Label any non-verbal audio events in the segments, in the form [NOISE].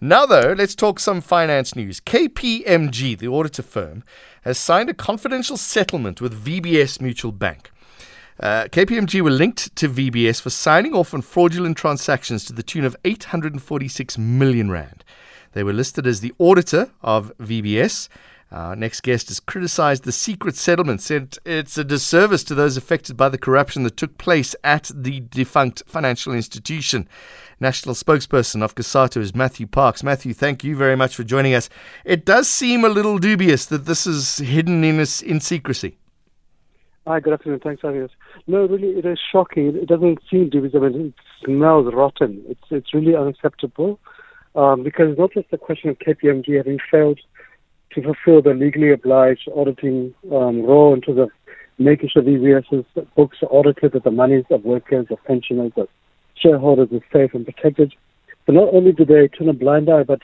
Now, though, let's talk some finance news. KPMG, the auditor firm, has signed a confidential settlement with VBS Mutual Bank. Uh, KPMG were linked to VBS for signing off on fraudulent transactions to the tune of 846 million rand. They were listed as the auditor of VBS. Our next guest has criticized the secret settlement, said it's a disservice to those affected by the corruption that took place at the defunct financial institution. National spokesperson of COSATU is Matthew Parks. Matthew, thank you very much for joining us. It does seem a little dubious that this is hidden in, in secrecy. Hi, good afternoon. Thanks for having us. No, really, it is shocking. It doesn't seem dubious. I mean, it smells rotten. It's it's really unacceptable um, because it's not just a question of KPMG having failed to fulfill the legally obliged auditing um, role in terms of making sure VBS's books are audited, that the monies of workers, of pensioners, of shareholders is safe and protected. But not only did they turn a blind eye, but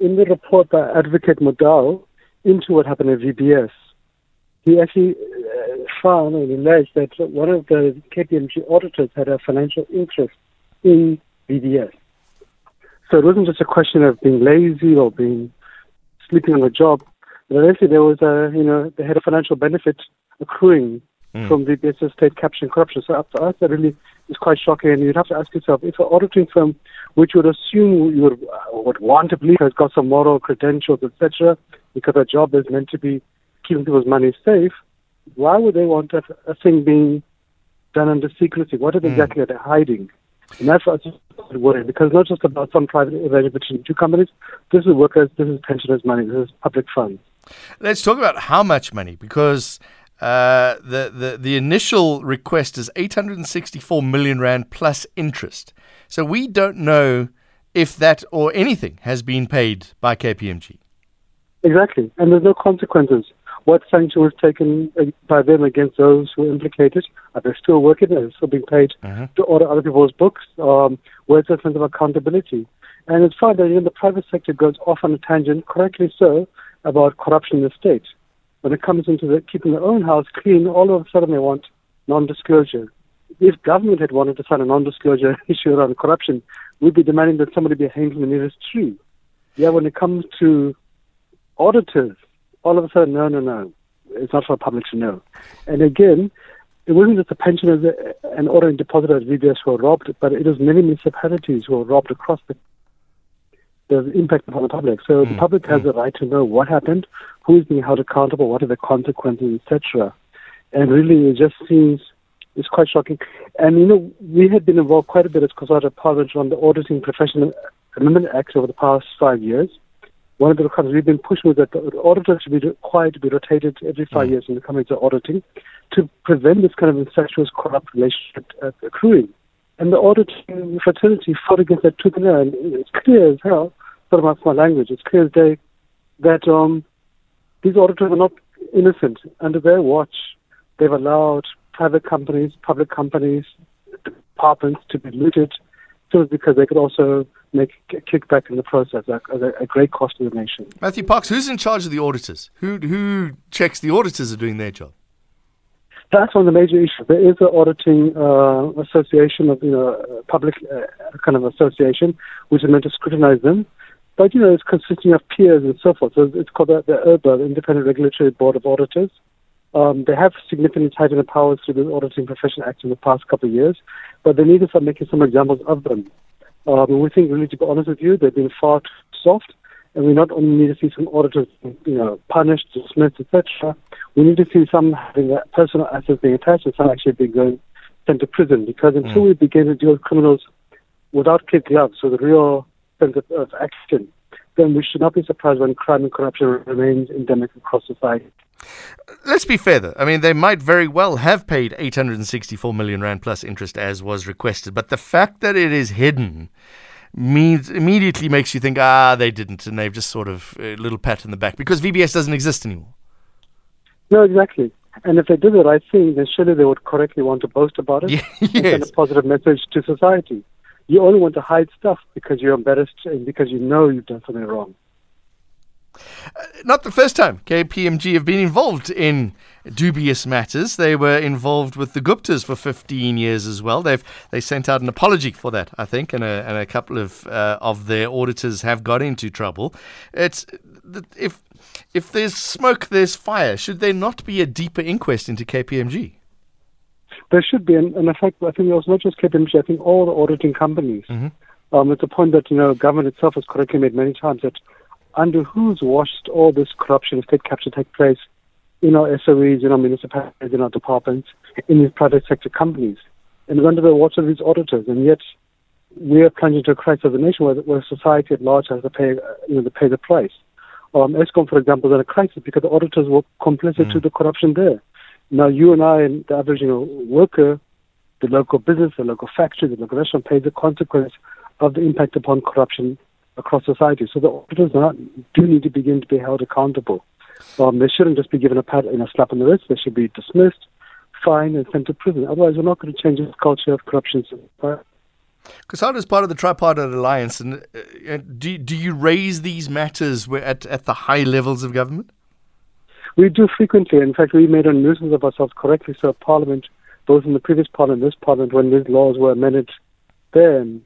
in the report by Advocate Motau into what happened at VBS, he actually uh, found and alleged that one of the KPMG auditors had a financial interest in VBS. So it wasn't just a question of being lazy or being sleeping on the job, but there was a, you know, they had a financial benefit accruing mm. from VBS state capture and corruption. So to us, that really is quite shocking. And you'd have to ask yourself, if an auditing firm, which would assume you would, uh, would want to believe has got some moral credentials, etc., because their job is meant to be keeping people's money safe, why would they want a, a thing being done under secrecy? What is mm. exactly are they hiding? And that's what's worrying because it's not just about some private arrangement between two companies. This is workers, this is pensioners' money, this is public funds. Let's talk about how much money because uh, the, the, the initial request is 864 million rand plus interest. So we don't know if that or anything has been paid by KPMG. Exactly, and there's no consequences. What sanction was taken uh, by them against those who were implicated? Are they still working? Are they still being paid uh-huh. to order other people's books? Um, where's the sense of accountability? And it's fine that you know, the private sector goes off on a tangent, correctly so, about corruption in the state when it comes into the, keeping their own house clean, all of a sudden they want non-disclosure. If government had wanted to sign a non-disclosure [LAUGHS] issue around corruption, we'd be demanding that somebody be hanged from the nearest tree. Yeah, when it comes to auditors, all of a sudden, no, no, no, it's not for the public to know. And again, it wasn't just the pensioners and auto depositors VBS who were robbed, but it was many municipalities who were robbed across the there's impact upon the public. So mm. the public has mm. a right to know what happened, who is being held accountable, what are the consequences, etc. And really, it just seems it's quite shocking. And you know, we had been involved quite a bit as COSATU Parliament on the Auditing Professional Amendment Act over the past five years. One of the requirements we've been pushing was that the auditors should be required to be rotated every five mm. years in the come into auditing to prevent this kind of incestuous corrupt relationship uh, accruing. And the auditing fraternity fought against that tooth and nail. And it's clear as hell sort of my language. It's clear as day that um, these auditors are not innocent. Under their watch, they've allowed private companies, public companies, departments to be looted simply because they could also make a kickback in the process at a, a, great cost to the nation. Matthew Parks, who's in charge of the auditors? Who who checks the auditors are doing their job? That's one of the major issues. There is an auditing uh, association of you know public uh, kind of association which is meant to scrutinize them. But, you know, it's consisting of peers and so forth. So it's called the, the IRBA, the Independent Regulatory Board of Auditors. Um, they have significantly tightened the powers through the Auditing Profession Act in the past couple of years, but they need to start making some examples of them. Um, we think, really, to be honest with you, they've been far too soft, and we not only need to see some auditors, you know, punished, dismissed, etc. We need to see some having personal assets being attached and some actually being going sent to prison. Because until mm. we begin to deal with criminals without kid gloves, so the real sense of, of action, then we should not be surprised when crime and corruption remains endemic across society. Let's be fair, though. I mean, they might very well have paid 864 million rand plus interest as was requested, but the fact that it is hidden means immediately makes you think, ah, they didn't, and they've just sort of a little pat in the back because VBS doesn't exist anymore. No, exactly. And if they did the right thing, then surely they would correctly want to boast about it [LAUGHS] yes. and send a positive message to society. You only want to hide stuff because you're embarrassed and because you know you've done something wrong. Uh, not the first time KPMG have been involved in dubious matters. They were involved with the Guptas for 15 years as well. They've they sent out an apology for that, I think, and a, and a couple of uh, of their auditors have got into trouble. It's if if there's smoke, there's fire. Should there not be a deeper inquest into KPMG? There should be, and, and in fact, I think it was not just KPMG. I think all the auditing companies. Mm-hmm. Um, it's a point that you know government itself has correctly made many times that under whose watch all this corruption, state capture take place in our SOEs, in our municipalities, in our departments, in these private sector companies, and under the watch of these auditors, and yet we are plunging into a crisis as a nation where, where society at large has to pay, you know, to pay the price. Um, Eskom, for example, is in a crisis because the auditors were complicit mm. to the corruption there. Now, you and I and the Aboriginal worker, the local business, the local factory, the local restaurant pays the consequence of the impact upon corruption across society. So the auditors not, do need to begin to be held accountable. Um, they shouldn't just be given a pat, and a slap on the wrist. They should be dismissed, fined, and sent to prison. Otherwise, we're not going to change this culture of corruption. COSATU is part of the tripartite alliance, and uh, do do you raise these matters at at the high levels of government? We do frequently. In fact, we made a nuisance of ourselves correctly. So Parliament, both in the previous Parliament and this Parliament, when these laws were amended then,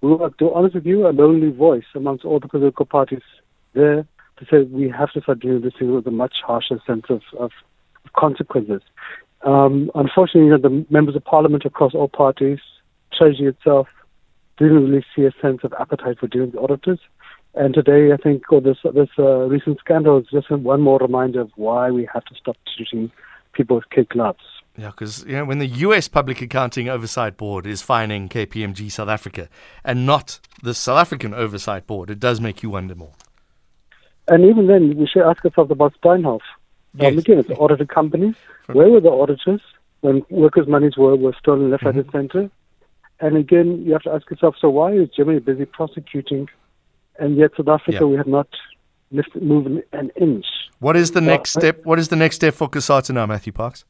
we were, to be honest with you, a lonely voice amongst all the political parties there to say we have to start doing this thing with a much harsher sense of, of consequences. Um, unfortunately, you know, the members of Parliament across all parties, Treasury itself, didn't really see a sense of appetite for dealing with auditors. And today, I think oh, this this uh, recent scandal is just one more reminder of why we have to stop treating people with kid gloves. Yeah, because you know when the U.S. Public Accounting Oversight Board is fining KPMG South Africa and not the South African Oversight Board, it does make you wonder more. And even then, we should ask ourselves about Steinhoff. Um, yes. Um, again, it's an audited company. Where were the auditors when workers' monies were, were stolen left, right, and center? And again, you have to ask yourself, so why is Germany busy prosecuting and yet South Africa we have not lifted, moved an inch. What is the next step? What is the next step for COSATU now, Matthew Parks?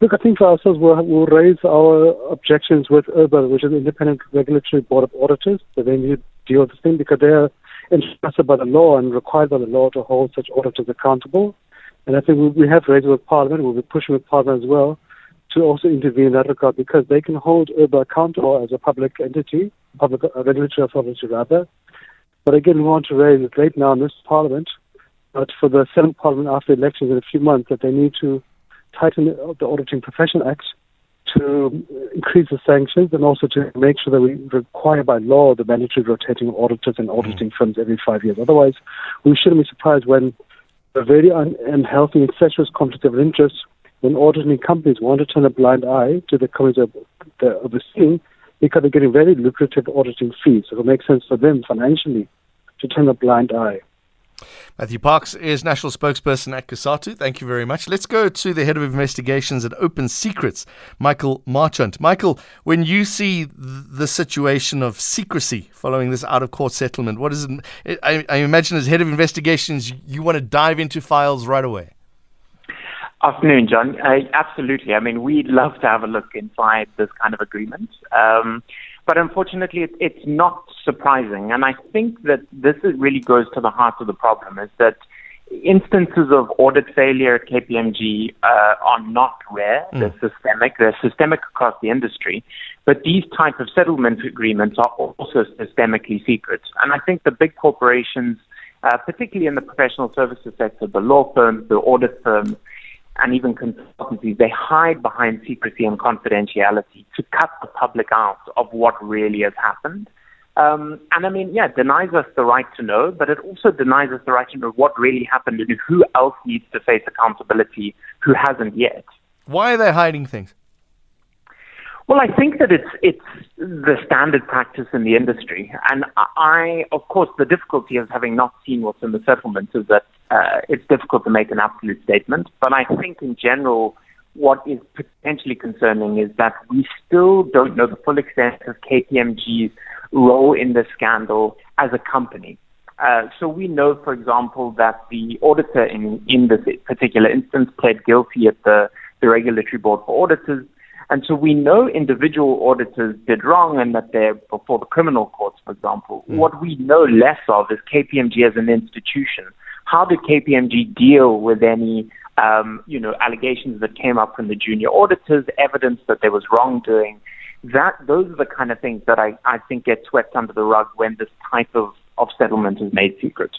Look, I think for ourselves, we'll, we'll raise our objections with IRBA, which is Independent Regulatory Board of Auditors. So they need to deal with this thing because they are entrusted by the law and required by the law to hold such auditors accountable. And I think we, we have raised it with Parliament. We'll be pushing with Parliament as well to also intervene in that regard because they can hold IRBA accountable as a public entity, public uh, regulatory authority rather, but again, we want to raise it right now in this Parliament, but for the seventh Parliament after elections in a few months, that they need to tighten the Auditing Profession Act to increase the sanctions and also to make sure that we require by law the mandatory rotating of auditors and auditing mm. firms every five years. Otherwise, we shouldn't be surprised when a very unhealthy and incestuous conflict of interest when auditing companies want to turn a blind eye to the companies they're overseeing because they're getting very lucrative auditing fees. So it makes sense for them financially to turn a blind eye. Matthew Parks is national spokesperson at COSATU. Thank you very much. Let's go to the head of investigations at Open Secrets, Michael Marchant. Michael, when you see the situation of secrecy following this out of court settlement, what is it? I, I imagine as head of investigations, you want to dive into files right away. Afternoon, John. Uh, absolutely. I mean, we'd love to have a look inside this kind of agreement. Um, but unfortunately, it, it's not surprising. And I think that this really goes to the heart of the problem is that instances of audit failure at KPMG uh, are not rare. Mm. They're systemic. They're systemic across the industry. But these type of settlement agreements are also systemically secret. And I think the big corporations, uh, particularly in the professional services sector, the law firms, the audit firms, and even consultancies, they hide behind secrecy and confidentiality to cut the public out of what really has happened. Um, and I mean, yeah, it denies us the right to know, but it also denies us the right to know what really happened and who else needs to face accountability who hasn't yet. Why are they hiding things? Well, I think that it's it's the standard practice in the industry, and I, of course, the difficulty of having not seen what's in the settlement is that uh, it's difficult to make an absolute statement. But I think, in general, what is potentially concerning is that we still don't know the full extent of KPMG's role in the scandal as a company. Uh, so we know, for example, that the auditor in, in this particular instance pled guilty at the, the regulatory board for auditors and so we know individual auditors did wrong and that they're before the criminal courts, for example. Mm. What we know less of is KPMG as an institution, how did KPMG deal with any um, you know, allegations that came up from the junior auditors, evidence that there was wrongdoing. That those are the kind of things that I, I think get swept under the rug when this type of, of settlement is made secret.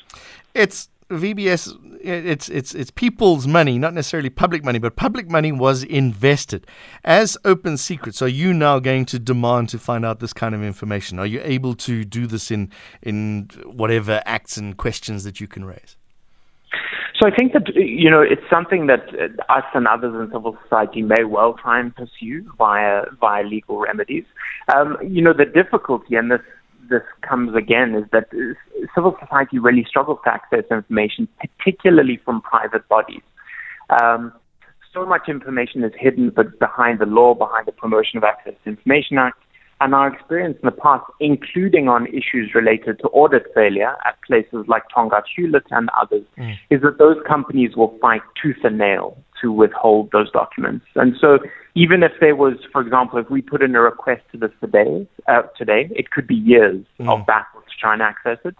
It's VBS, it's it's it's people's money, not necessarily public money, but public money was invested as open secrets. Are you now going to demand to find out this kind of information? Are you able to do this in in whatever acts and questions that you can raise? So I think that you know it's something that us and others in civil society may well try and pursue via via legal remedies. Um, you know the difficulty, and this this comes again, is that civil society really struggles to access information, particularly from private bodies. Um, so much information is hidden but behind the law, behind the Promotion of Access to Information Act, and our experience in the past, including on issues related to audit failure at places like Tongaat Hulett and others, mm. is that those companies will fight tooth and nail to withhold those documents. And so even if there was, for example, if we put in a request to this today, uh, today it could be years mm. of battles to try and access it.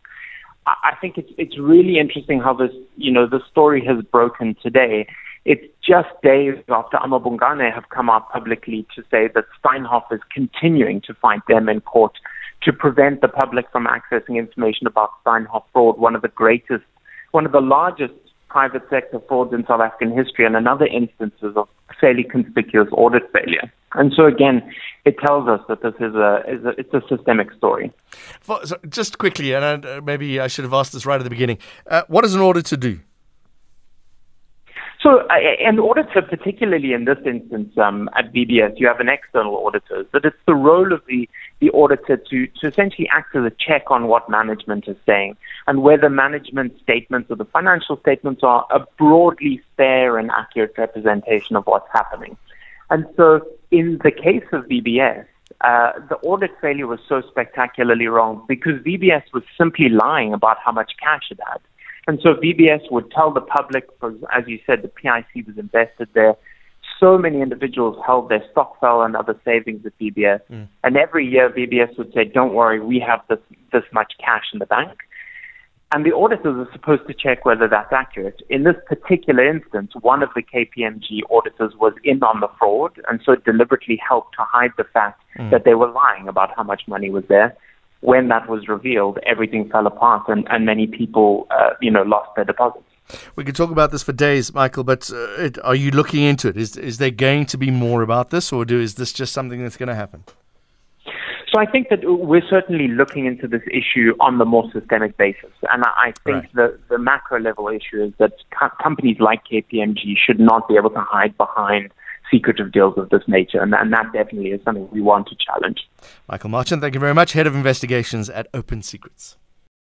I think it's it's really interesting how this you know the story has broken today it's just days after amaBhungane have come out publicly to say that Steinhoff is continuing to fight them in court to prevent the public from accessing information about Steinhoff fraud, one of the greatest, one of the largest private sector frauds in South African history, and another instances of fairly conspicuous audit failure. And so again, it tells us that this is a, is a it's a systemic story. For, so just quickly, and I, uh, maybe I should have asked this right at the beginning. Uh, what does an auditor do? So, uh, an auditor, particularly in this instance um, at VBS, you have an external auditor, but it's the role of the, the auditor to, to essentially act as a check on what management is saying and whether management statements or the financial statements are a broadly fair and accurate representation of what's happening. And so, in the case of VBS, uh, the audit failure was so spectacularly wrong because VBS was simply lying about how much cash it had. And so VBS would tell the public, because as you said, the PIC was invested there. So many individuals held their stokvel and other savings at VBS. Mm. And every year VBS would say, don't worry, we have this, this much cash in the bank. And the auditors are supposed to check whether that's accurate. In this particular instance, one of the KPMG auditors was in on the fraud and so deliberately helped to hide the fact mm. that they were lying about how much money was there when that was revealed, everything fell apart and, and many people, uh, you know, lost their deposits. We could talk about this for days, Michael, but uh, it, are you looking into it? Is, is there going to be more about this, or do, is this just something that's going to happen? So I think that we're certainly looking into this issue on the more systemic basis. And I think right. the, the macro level issue is that co- companies like KPMG should not be able to hide behind secretive deals of this nature. And, and that definitely is something we want to challenge. Michael Marchant, thank you very much. Head of Investigations at Open Secrets.